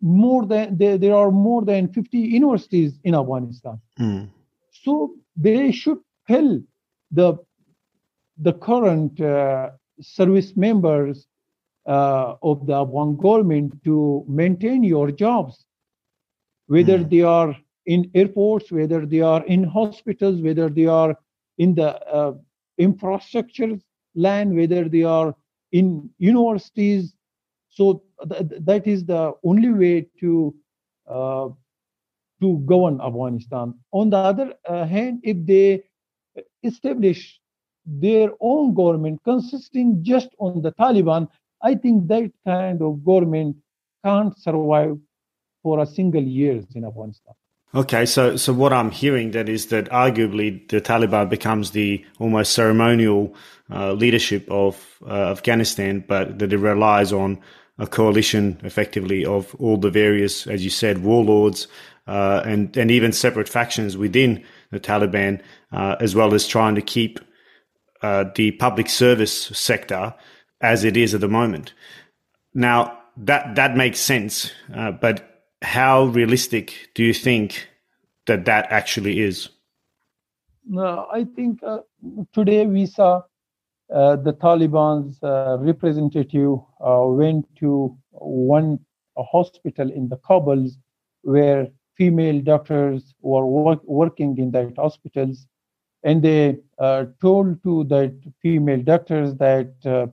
[SPEAKER 2] more than there, there are more than 50 universities in Afghanistan. Mm. So they should tell the the current uh, service members uh, of the Afghan government to maintain your jobs, whether mm. they are in airports, whether they are in hospitals, whether they are in the uh, infrastructure land, whether they are in universities. So th- that is the only way to uh, to govern Afghanistan. On the other uh, hand, if they establish their own government consisting just on the Taliban, I think that kind of government can't survive for a single year in Afghanistan.
[SPEAKER 1] Okay, so so what I'm hearing that is that arguably the Taliban becomes the almost ceremonial uh, leadership of uh, Afghanistan, but that it relies on a coalition, effectively, of all the various, as you said, warlords uh, and and even separate factions within the Taliban, uh, as well as trying to keep uh, the public service sector as it is at the moment. Now that that makes sense, uh, but how realistic do you think that that actually is?
[SPEAKER 2] No, I think uh, today we saw uh, the Taliban's uh, representative uh, went to one hospital in the Kabul where female doctors were work, working in that hospitals and they uh, told to that female doctors that uh,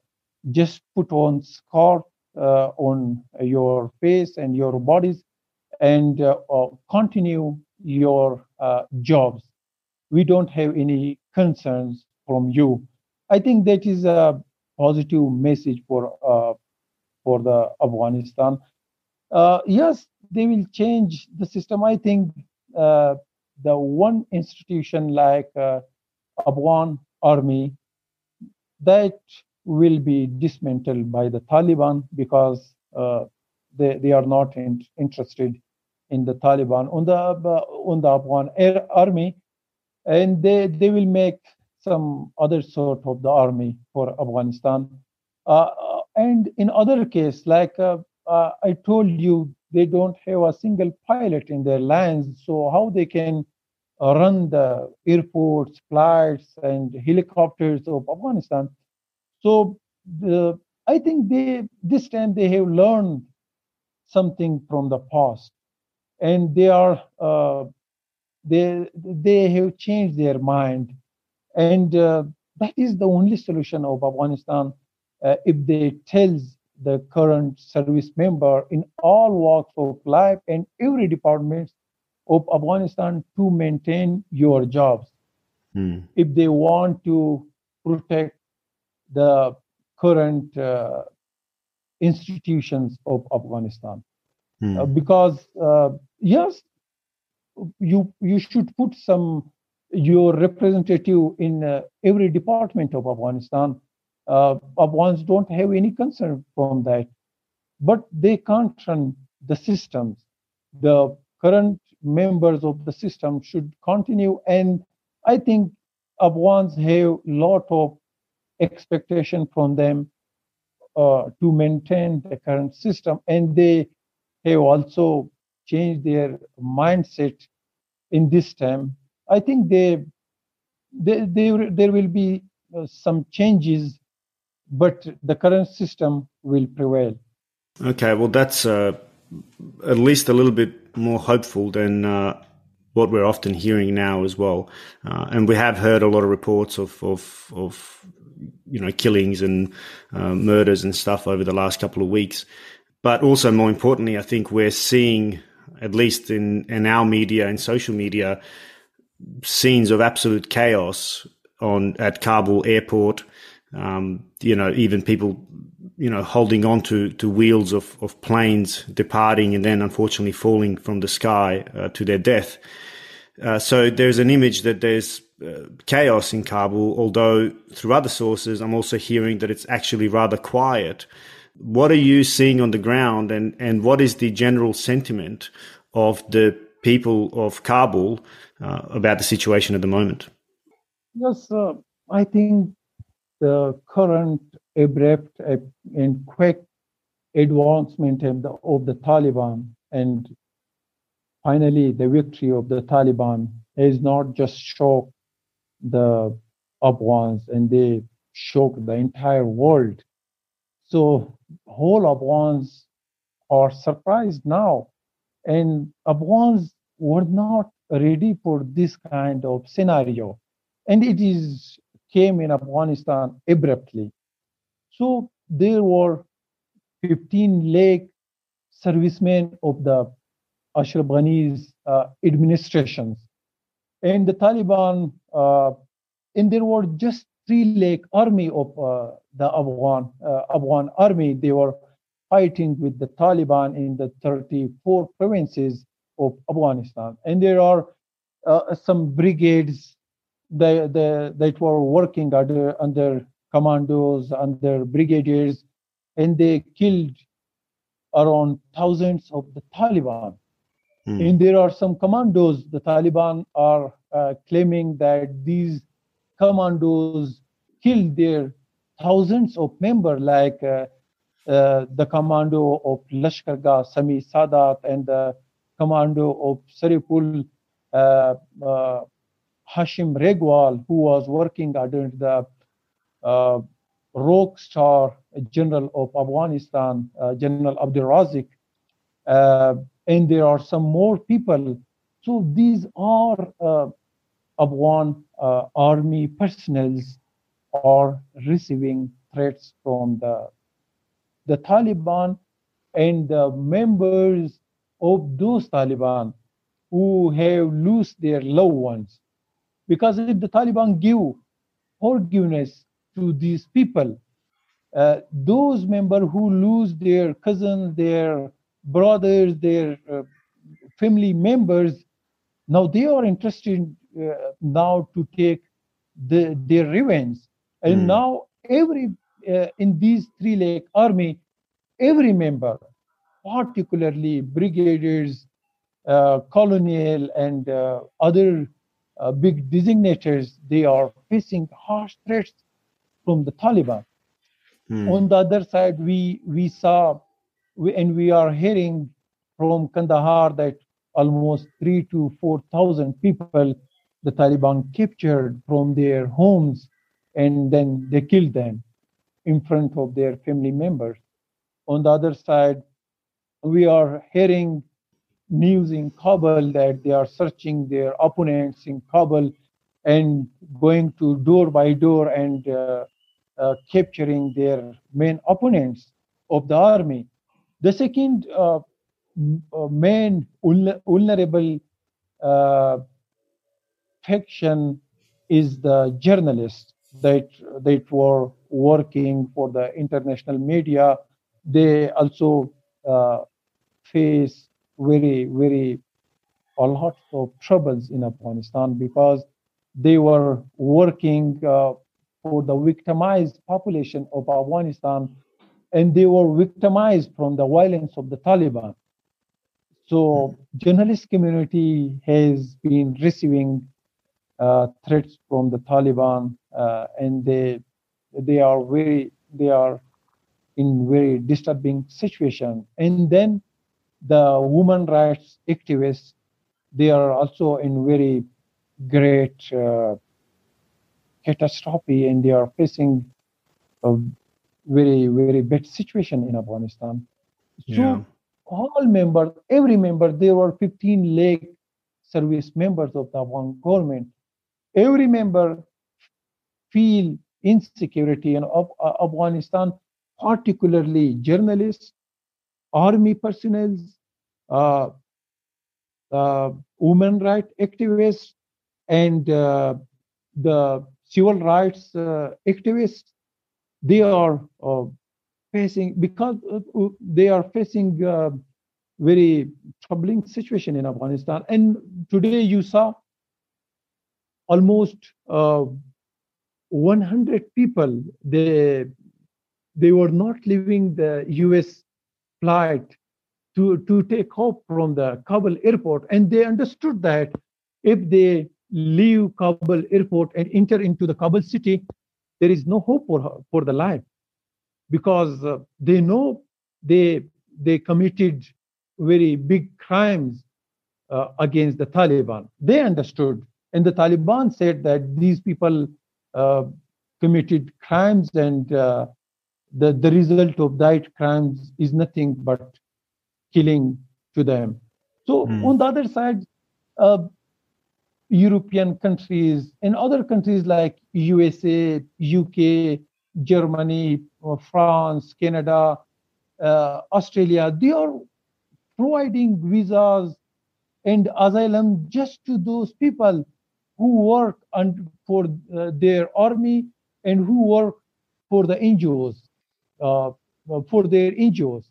[SPEAKER 2] just put on scarf uh, on your face and your bodies and uh, uh, continue your uh, jobs. We don't have any concerns from you. I think that is a positive message for for the afghanistan. Yes they will change the system. I think the one institution like uh, Afghan army that will be dismantled by the Taliban because uh, they, they are not in, interested in the Taliban on the uh, on the Afghan air army, and they they will make some other sort of the army for Afghanistan. Uh, uh and in other case, like uh, uh, I told you, they don't have a single pilot in their lands. So how they can run the airports, flights, and helicopters of Afghanistan? So the, I think they this time they have learned something from the past, and they are uh, they they have changed their mind, and uh, that is the only solution of Afghanistan. Uh, if they tells the current service member in all walks of life and every department of Afghanistan to maintain your jobs. Hmm. If they want to protect the current uh, institutions of Afghanistan, hmm. uh, because uh, yes, you you should put some your representative in uh, every department of Afghanistan uh, Afghans don't have any concern from that. But they can't run the systems. The current members of the system should continue. And I think Afghans have a lot of expectation from them uh, to maintain the current system. And they have also changed their mindset in this time. I think they, they, they there will be uh, some changes but the current system will prevail.
[SPEAKER 1] Okay, well, that's uh, at least a little bit more hopeful than uh, what we're often hearing now as well. Uh, and we have heard a lot of reports of, of, of you know, killings and uh, murders and stuff over the last couple of weeks. But also, more importantly, I think we're seeing, at least in, in our media and social media, scenes of absolute chaos on at Kabul airport um, you know, even people you know, holding on to, to wheels of, of planes departing and then unfortunately falling from the sky uh, to their death. Uh, so there's an image that there's uh, chaos in Kabul, although through other sources, I'm also hearing that it's actually rather quiet. What are you seeing on the ground and, and what is the general sentiment of the people of Kabul uh, about the situation at the moment?
[SPEAKER 2] Yes, uh, I think the current abrupt and quick advancement of the, of the Taliban and finally the victory of the Taliban has not just shocked the Afghans and they shocked the entire world. So whole Afghans are surprised now. And Afghans were not ready for this kind of scenario. And it is came in Afghanistan abruptly. So there were 15 lakh servicemen of the Ashraf Ghani's uh, administrations. And the Taliban, uh, and there were just 3 lakh army of uh, the Afghan, uh, Afghan army. They were fighting with the Taliban in the 34 provinces of Afghanistan. And there are uh, some brigades that, that were working under, under commandos, under brigadiers, and they killed around thousands of the Taliban. Mm. And there are some commandos, the Taliban are uh, claiming that these commandos killed their thousands of members, like uh, uh, the commando of Lashkar Sami Sadat, and the commando of Saripul uh, uh, Hashim Regwal, who was working under the uh, rock star general of Afghanistan, General Abdul Razik, and there are some more people. So these are Afghan uh, army personnel are receiving threats from the the Taliban and the members of those Taliban who have lost their loved ones. Because if the Taliban give forgiveness to these people. Uh, those members who lose their cousins, their brothers, their uh, family members, now they are interested now to take the, their revenge. And mm. now every uh, in these three lakh army, every member, particularly brigadiers, uh, colonel, and uh, other big designators, they are facing harsh threats from the Taliban. Hmm. On the other side, we we saw we, and we are hearing from Kandahar that almost three to four thousand people the Taliban captured from their homes and then they killed them in front of their family members. On the other side, we are hearing news in Kabul that they are searching their opponents in Kabul and going to door by door and uh, uh, capturing their main opponents of the army. The second uh, uh main vulnerable faction is the journalists that that were working for the international media. They also uh, face very very a lot of troubles in Afghanistan because they were working uh, for the victimized population of Afghanistan, and they were victimized from the violence of the Taliban. So, journalist community has been receiving threats from the Taliban, uh, and they they are very they are in very disturbing situation. And then the women rights activists, they are also in very great uh, catastrophe and they are facing a very, very bad situation in Afghanistan. So yeah. all members, every member, there were 15 lakh service members of the Afghan government. Every member feel insecurity in Afghanistan, particularly journalists, army personnel, uh, uh, women rights activists, and uh, the civil rights uh, activists, they are uh, facing because uh, they are facing uh, very troubling situation in Afghanistan. And today you saw almost uh, 100 people. They they were not leaving the U.S. flight to to take off from the Kabul airport, and they understood that if they leave Kabul airport and enter into the Kabul city, there is no hope for for the life because uh, they know they they committed very big crimes uh, against the Taliban. They understood, and the Taliban said that these people uh, committed crimes, and uh, the the result of that crimes is nothing but killing to them. So mm. on the other side, uh, European countries and other countries like USA, UK, Germany, uh, France, Canada, uh, Australia, they are providing visas and asylum just to those people who work and for uh, their army and who work for the NGOs, uh, for their NGOs.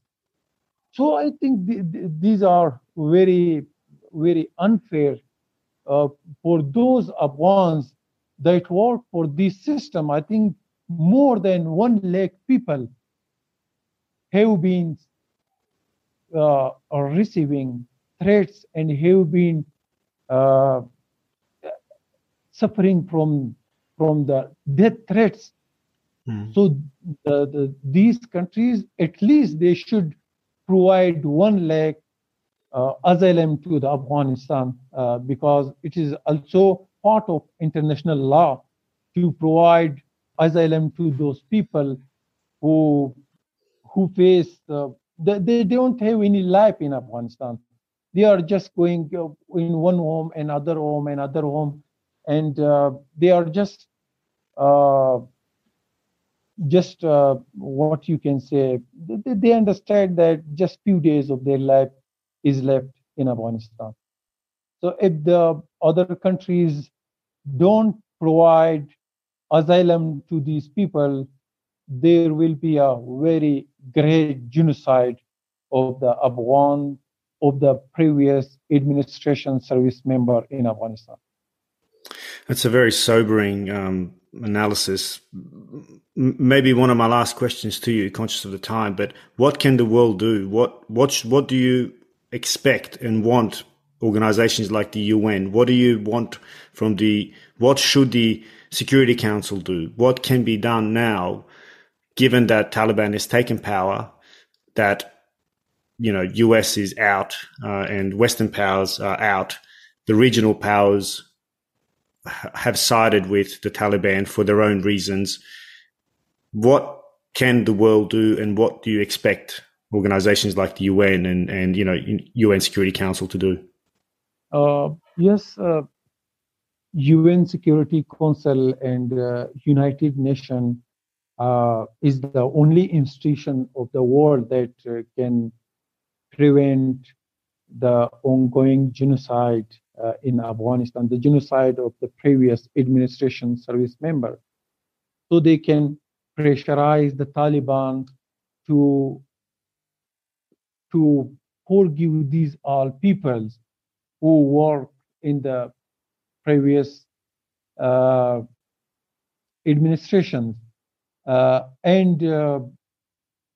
[SPEAKER 2] So I think th- th- these are very, very unfair uh, for those Afghans that work for this system. I think more than one lakh people have been uh, receiving threats and have been uh, suffering from from the death threats. Mm. So the, the, these countries, at least they should provide one lakh uh, asylum to the Afghanistan uh, because it is also part of international law to provide asylum to those people who who face uh, they, they don't have any life in Afghanistan. They are just going uh, in one home, another home, and another home, and uh, they are just uh, just uh, what you can say. They, they understand that just few days of their life is left in Afghanistan. So if the other countries don't provide asylum to these people, there will be a very great genocide of the Afghan, of the previous administration service member in Afghanistan.
[SPEAKER 1] That's a very sobering um, analysis. Maybe one of my last questions to you, conscious of the time, but what can the world do? What what what do you expect and want organizations like the UN? What do you want from the, what should the Security Council do? What can be done now, given that Taliban has taken power, that, you know, US is out uh, and Western powers are out, the regional powers have sided with the Taliban for their own reasons. What can the world do and what do you expect organizations like the UN and, and you know UN Security Council to do?
[SPEAKER 2] Uh, yes, uh, UN Security Council and uh, United Nations uh, is the only institution of the world that uh, can prevent the ongoing genocide uh, in Afghanistan, the genocide of the previous administration service member. So they can pressurize the Taliban to to forgive these all peoples who work in the previous uh, administrations uh, and uh,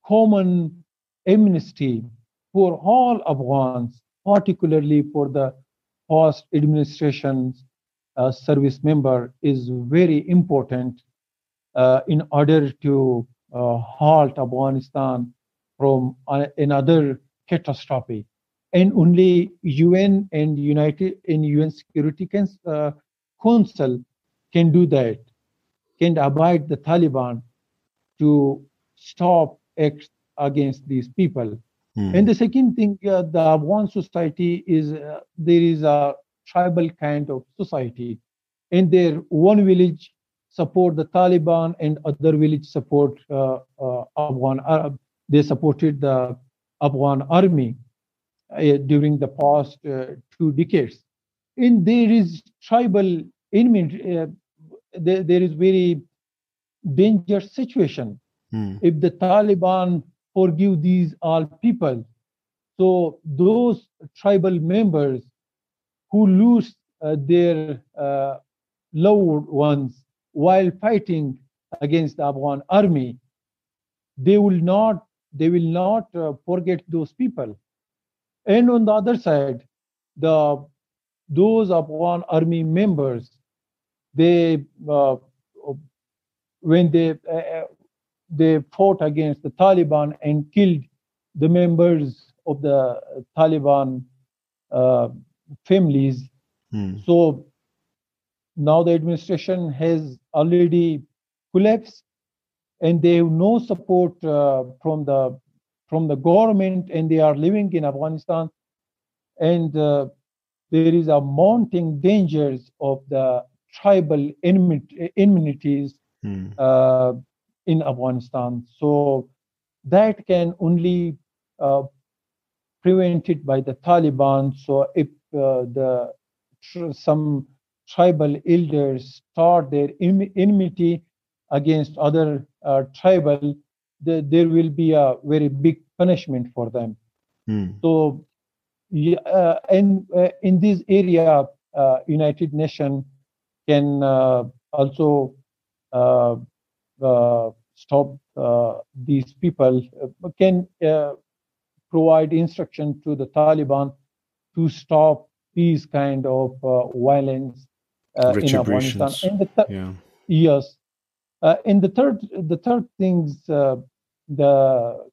[SPEAKER 2] common amnesty for all Afghans, particularly for the past administration's uh, service member, is very important uh, in order to uh, halt Afghanistan from another catastrophe and only UN and United in UN Security uh, Council can do that, can abide the Taliban to stop acts against these people. Mm. And the second thing, uh, the Afghan society is uh, there is a tribal kind of society, and there one village support the Taliban and other village support uh, uh Afghan Arab. They supported the Afghan army uh, during the past uh, two decades. And there is tribal uh, there, there is very dangerous situation mm. if the Taliban forgive these all people, so those tribal members who lose uh, their uh, loved ones while fighting against the Afghan army, they will not they will not uh, forget those people. And on the other side, the those Afghan army members, they uh, when they uh, they fought against the Taliban and killed the members of the Taliban uh, families. Mm. So now the administration has already collapsed and they have no support uh, from the from the government and they are living in afghanistan and uh, there is a mounting dangers of the tribal enmities hmm. Uh, in afghanistan so that can only uh, prevented by the taliban so if uh, the some tribal elders start their enmity against other uh, tribal, the, there will be a very big punishment for them. Mm. So, uh, in uh, in this area, uh, United Nations can uh, also uh, stop these people. can provide instruction to the Taliban to stop these kind of violence in Afghanistan. Th- yeah. Yes, uh, and the third, the third things, uh, the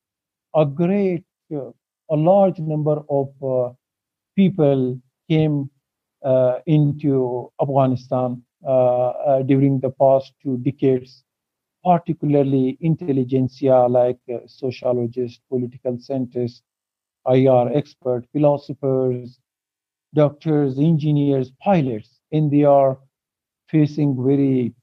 [SPEAKER 2] a great, uh, a large number of uh, people came uh, into Afghanistan uh, during the past two decades, particularly intelligentsia like sociologists, political scientists, IR experts, philosophers, doctors, engineers, pilots, and they are facing very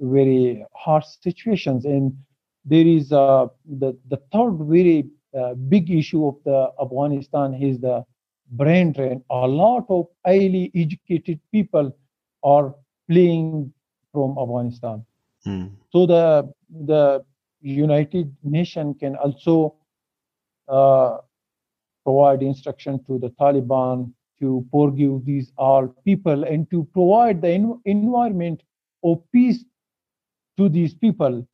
[SPEAKER 2] very harsh situations. And there is uh, the the third very uh, big issue of the Afghanistan is the brain drain. A lot of highly educated people are fleeing from Afghanistan. Mm. So the the United Nation can also uh, provide instruction to the Taliban to forgive these all people and to provide the en- environment of peace to these people.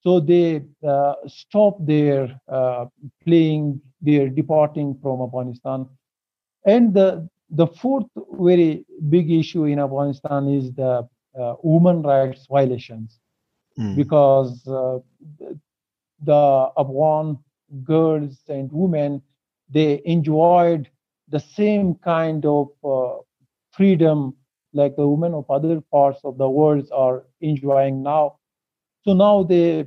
[SPEAKER 2] So they uh, stop their uh, playing their departing from afghanistan. And the the fourth very big issue in afghanistan is the uh, rights violations mm. because uh, the afghan girls and women they enjoyed the same kind of uh, freedom like the women of other parts of the world are enjoying now so now they,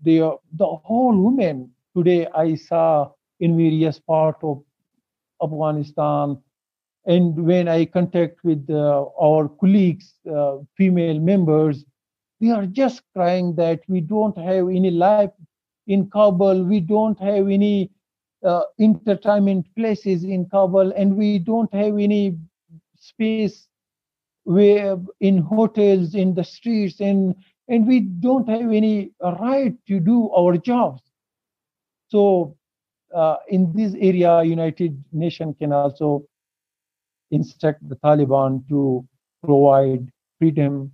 [SPEAKER 2] they are, the whole women today I saw in various parts of Afghanistan. And when I contact with uh, our colleagues, uh, female members, they are just crying that we don't have any life in Kabul, we don't have any uh, entertainment places in Kabul, and we don't have any space where in hotels, in the streets, and and we don't have any right to do our jobs. So uh, in this area, United Nations can also instruct the Taliban to provide freedom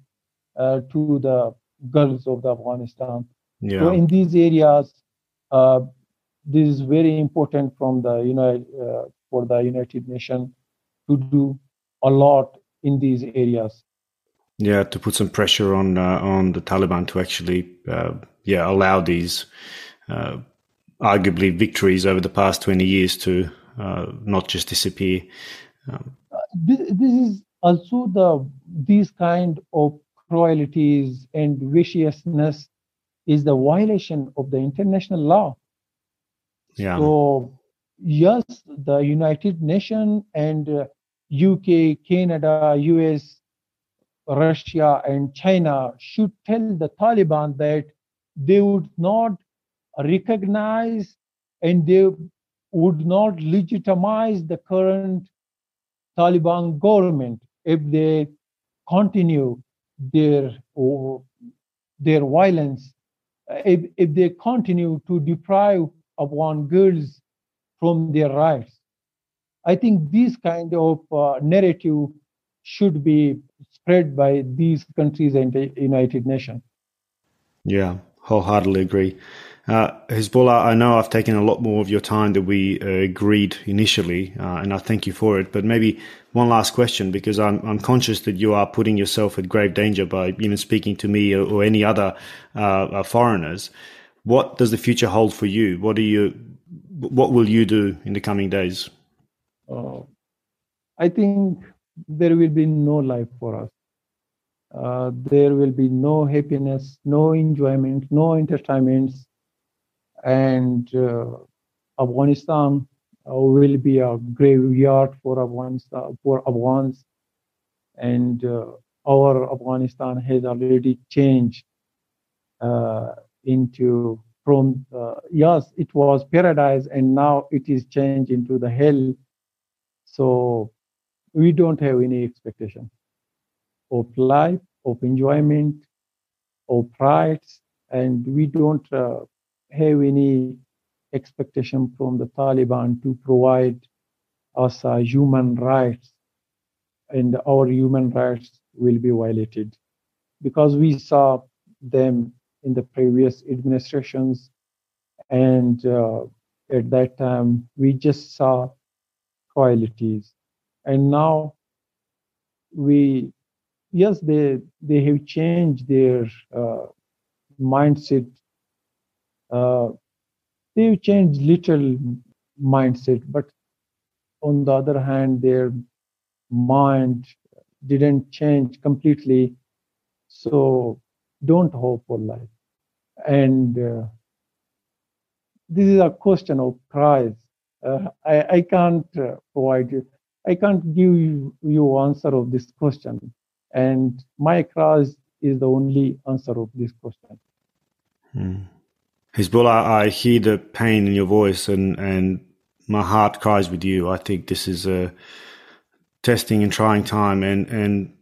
[SPEAKER 2] to the girls of the Afghanistan. Yeah. So in these areas, uh, this is very important from the United uh, for the United Nations to do a lot in these areas.
[SPEAKER 1] Yeah, to put some pressure on uh, on the Taliban to actually, uh, yeah, allow these uh, arguably victories over the past twenty years to uh, not just disappear.
[SPEAKER 2] Um, this, this, is also the these kind of cruelties and viciousness is the violation of the international law. Yeah. So yes, the United Nations and UK, uh, Canada, US Russia and China should tell the Taliban that they would not recognize and they would not legitimize the current Taliban government if they continue their or their violence if, if they continue to deprive Afghan girls from their rights. I think this kind of uh, narrative should be spread by these countries and the United Nations.
[SPEAKER 1] Yeah, wholeheartedly agree. Uh, Hizbullah, I know I've taken a lot more of your time than we uh, agreed initially, uh, and I thank you for it. But maybe one last question, because I'm, I'm conscious that you are putting yourself at grave danger by even speaking to me or, or any other uh, uh, foreigners. What does the future hold for you? What do you, what will you do in the coming days?
[SPEAKER 2] Uh, I think there will be no life for us. there will be no happiness, no enjoyment, no entertainments and uh, Afghanistan uh, will be a graveyard for Afghanistan for Afghans, and uh, our Afghanistan has already changed into from yes, it was paradise, and now it is changed into the hell. So we don't have any expectation of life, of enjoyment, of pride, and we don't uh, have any expectation from the Taliban to provide us uh, human rights, and our human rights will be violated? Because we saw them in the previous administrations, and uh, at that time we just saw cruelties, and now we yes they they have changed their uh, mindset uh, they've changed little mindset, but on the other hand, their mind didn't change completely. So don't hope for life. And uh, this is a question of price. Uh, I, I can't uh, provide you, I can't give you, you answer of this question. And my price is the only answer of this question.
[SPEAKER 1] Hmm. Hizbullah, I hear the pain in your voice and, and my heart cries with you. I think this is a testing and trying time and, and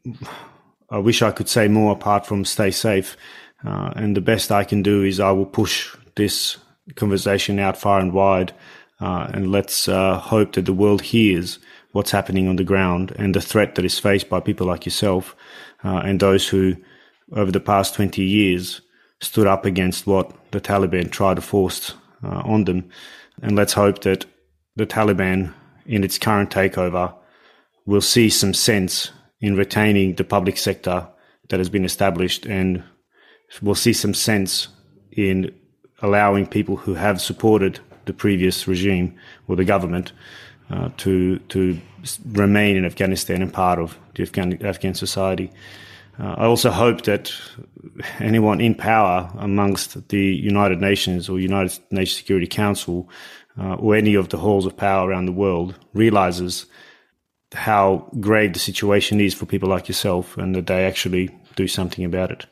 [SPEAKER 1] I wish I could say more apart from stay safe. Uh, and the best I can do is I will push this conversation out far and wide. Uh, and let's uh, hope that the world hears what's happening on the ground and the threat that is faced by people like yourself uh, and those who, over the past 20 years, stood up against what the Taliban tried to force uh, on them. And let's hope that the Taliban, in its current takeover, will see some sense in retaining the public sector that has been established and will see some sense in allowing people who have supported the previous regime or the government uh, to to remain in Afghanistan and part of the Afghan, Afghan society. Uh, I also hope that anyone in power amongst the United Nations or United Nations Security Council uh, or any of the halls of power around the world realizes how grave the situation is for people like yourself and that they actually do something about it.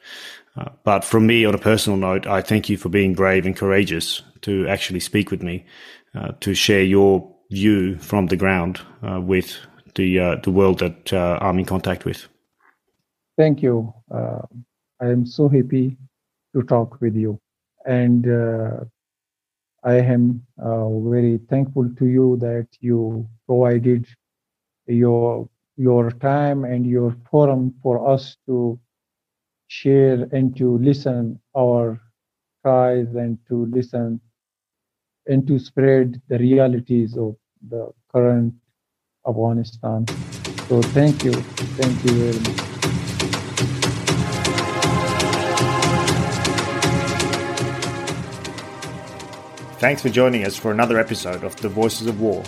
[SPEAKER 1] Uh, but from me, on a personal note, I thank you for being brave and courageous to actually speak with me, uh, to share your view from the ground uh, with the uh, the world that I'm in contact with.
[SPEAKER 2] Thank you. I am so happy to talk with you. And uh, I am uh, very thankful to you that you provided your your time and your forum for us to share and to listen our cries and to listen and to spread the realities of the current Afghanistan. So thank you. Thank you very much.
[SPEAKER 1] Thanks for joining us for another episode of The Voices of War.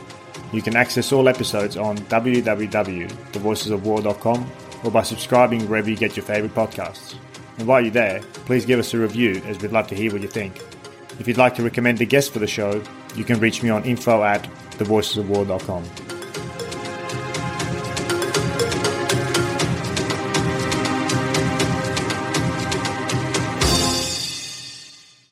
[SPEAKER 1] You can access all episodes on www.thevoicesofwar.com or by subscribing wherever you get your favourite podcasts. And while you're there, please give us a review as we'd love to hear what you think. If you'd like to recommend a guest for the show, you can reach me on info at thevoicesofwar.com.